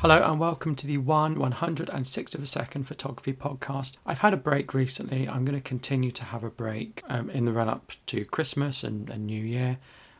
Hello and welcome to the 1 106th of a second photography podcast. I've had a break recently. I'm going to continue to have a break um, in the run up to Christmas and, and New Year.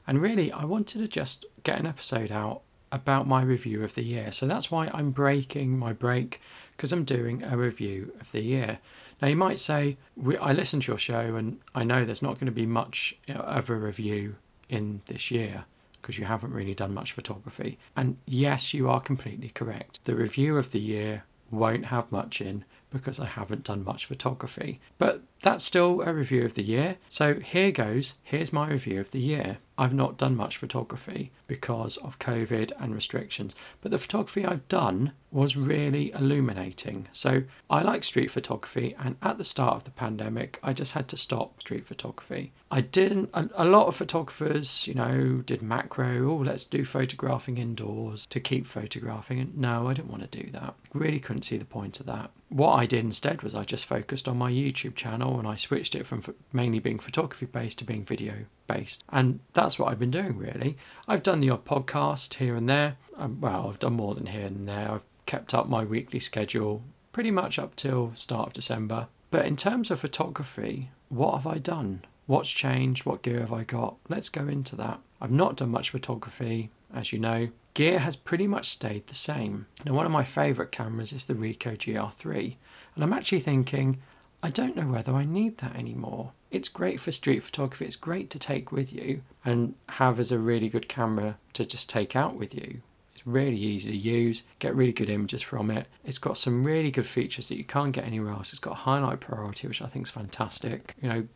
And really, I wanted to just get an episode out about my review of the year. So that's why I'm breaking my break because I'm doing a review of the year. Now, you might say, I listened to your show and I know there's not going to be much of a review in this year because you haven't really done much photography. And yes, you are completely correct. The review of the year won't have much in because I haven't done much photography. But that's still a review of the year. So here goes. Here's my review of the year. I've not done much photography because of COVID and restrictions, but the photography I've done was really illuminating. So I like street photography, and at the start of the pandemic, I just had to stop street photography. I didn't, a, a lot of photographers, you know, did macro, oh, let's do photographing indoors to keep photographing. And no, I didn't want to do that. Really couldn't see the point of that. What I did instead was I just focused on my YouTube channel and I switched it from mainly being photography based to being video based. And that's what I've been doing really. I've done the odd podcast here and there. Um, well, I've done more than here and there. I've kept up my weekly schedule pretty much up till start of December. But in terms of photography, what have I done? What's changed? What gear have I got? Let's go into that. I've not done much photography, as you know. Gear has pretty much stayed the same. Now, one of my favourite cameras is the Ricoh GR3, and I'm actually thinking, I don't know whether I need that anymore. It's great for street photography, it's great to take with you and have as a really good camera to just take out with you. It's really easy to use, get really good images from it. It's got some really good features that you can't get anywhere else. It's got highlight priority, which I think is fantastic. You know,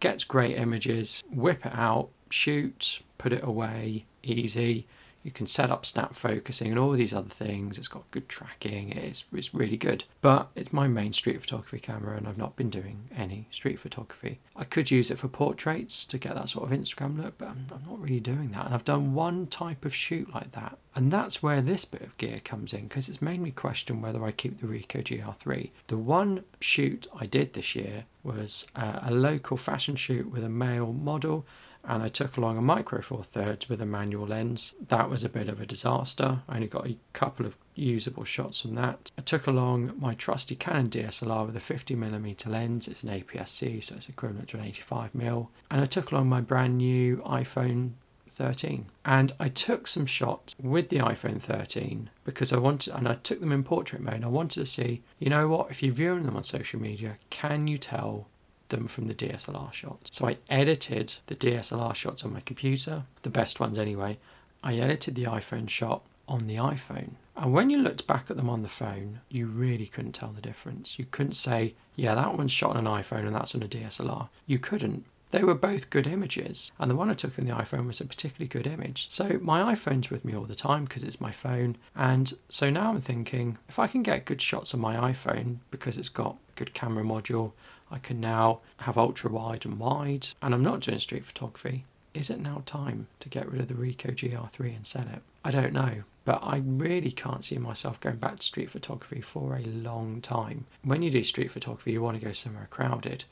gets great images, whip it out, shoot, put it away, easy. You can set up snap focusing and all these other things. It's got good tracking. It's, it's really good. But it's my main street photography camera, and I've not been doing any street photography. I could use it for portraits to get that sort of Instagram look, but I'm, I'm not really doing that. And I've done one type of shoot like that. And that's where this bit of gear comes in because it's made me question whether I keep the Ricoh GR3. The one shoot I did this year was uh, a local fashion shoot with a male model and I took along a micro four thirds with a manual lens. That was a bit of a disaster. I only got a couple of usable shots from that. I took along my trusty Canon DSLR with a 50mm lens. It's an APS-C, so it's equivalent to an 85mm. And I took along my brand new iPhone 13. And I took some shots with the iPhone 13 because I wanted, and I took them in portrait mode. I wanted to see, you know what, if you're viewing them on social media, can you tell them from the DSLR shots. So I edited the DSLR shots on my computer, the best ones anyway. I edited the iPhone shot on the iPhone. And when you looked back at them on the phone, you really couldn't tell the difference. You couldn't say, yeah, that one's shot on an iPhone and that's on a DSLR. You couldn't. They were both good images, and the one I took on the iPhone was a particularly good image. So my iPhone's with me all the time because it's my phone, and so now I'm thinking if I can get good shots on my iPhone because it's got a good camera module, I can now have ultra wide and wide, and I'm not doing street photography. Is it now time to get rid of the Ricoh GR3 and sell it? I don't know, but I really can't see myself going back to street photography for a long time. When you do street photography, you want to go somewhere crowded.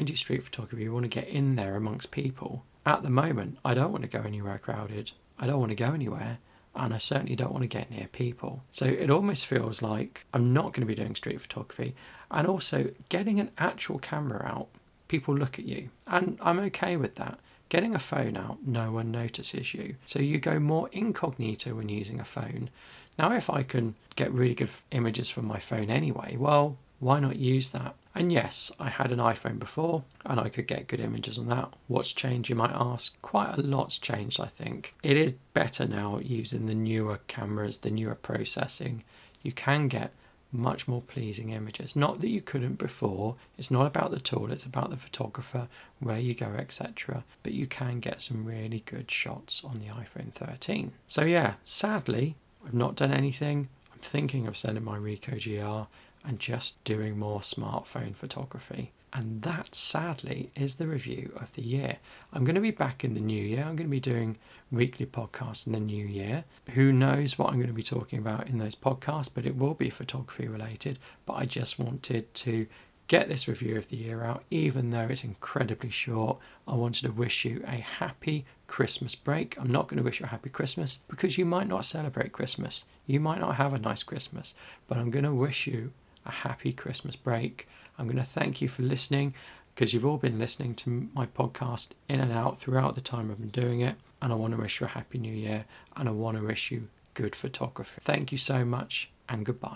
Do street photography, you want to get in there amongst people. At the moment, I don't want to go anywhere crowded. I don't want to go anywhere and I certainly don't want to get near people. So it almost feels like I'm not going to be doing street photography. And also, getting an actual camera out, people look at you, and I'm okay with that. Getting a phone out, no one notices you. So you go more incognito when using a phone. Now, if I can get really good images from my phone anyway, well, why not use that? And yes, I had an iPhone before and I could get good images on that. What's changed, you might ask? Quite a lot's changed, I think. It is better now using the newer cameras, the newer processing. You can get much more pleasing images. Not that you couldn't before, it's not about the tool, it's about the photographer, where you go, etc. But you can get some really good shots on the iPhone 13. So, yeah, sadly, I've not done anything. I'm thinking of sending my Ricoh GR and just doing more smartphone photography. And that sadly is the review of the year. I'm going to be back in the new year. I'm going to be doing weekly podcasts in the new year. Who knows what I'm going to be talking about in those podcasts, but it will be photography related. But I just wanted to get this review of the year out, even though it's incredibly short. I wanted to wish you a happy Christmas break. I'm not going to wish you a happy Christmas because you might not celebrate Christmas. You might not have a nice Christmas, but I'm going to wish you a happy Christmas break. I'm going to thank you for listening because you've all been listening to my podcast in and out throughout the time I've been doing it. And I want to wish you a happy new year and I want to wish you good photography. Thank you so much and goodbye.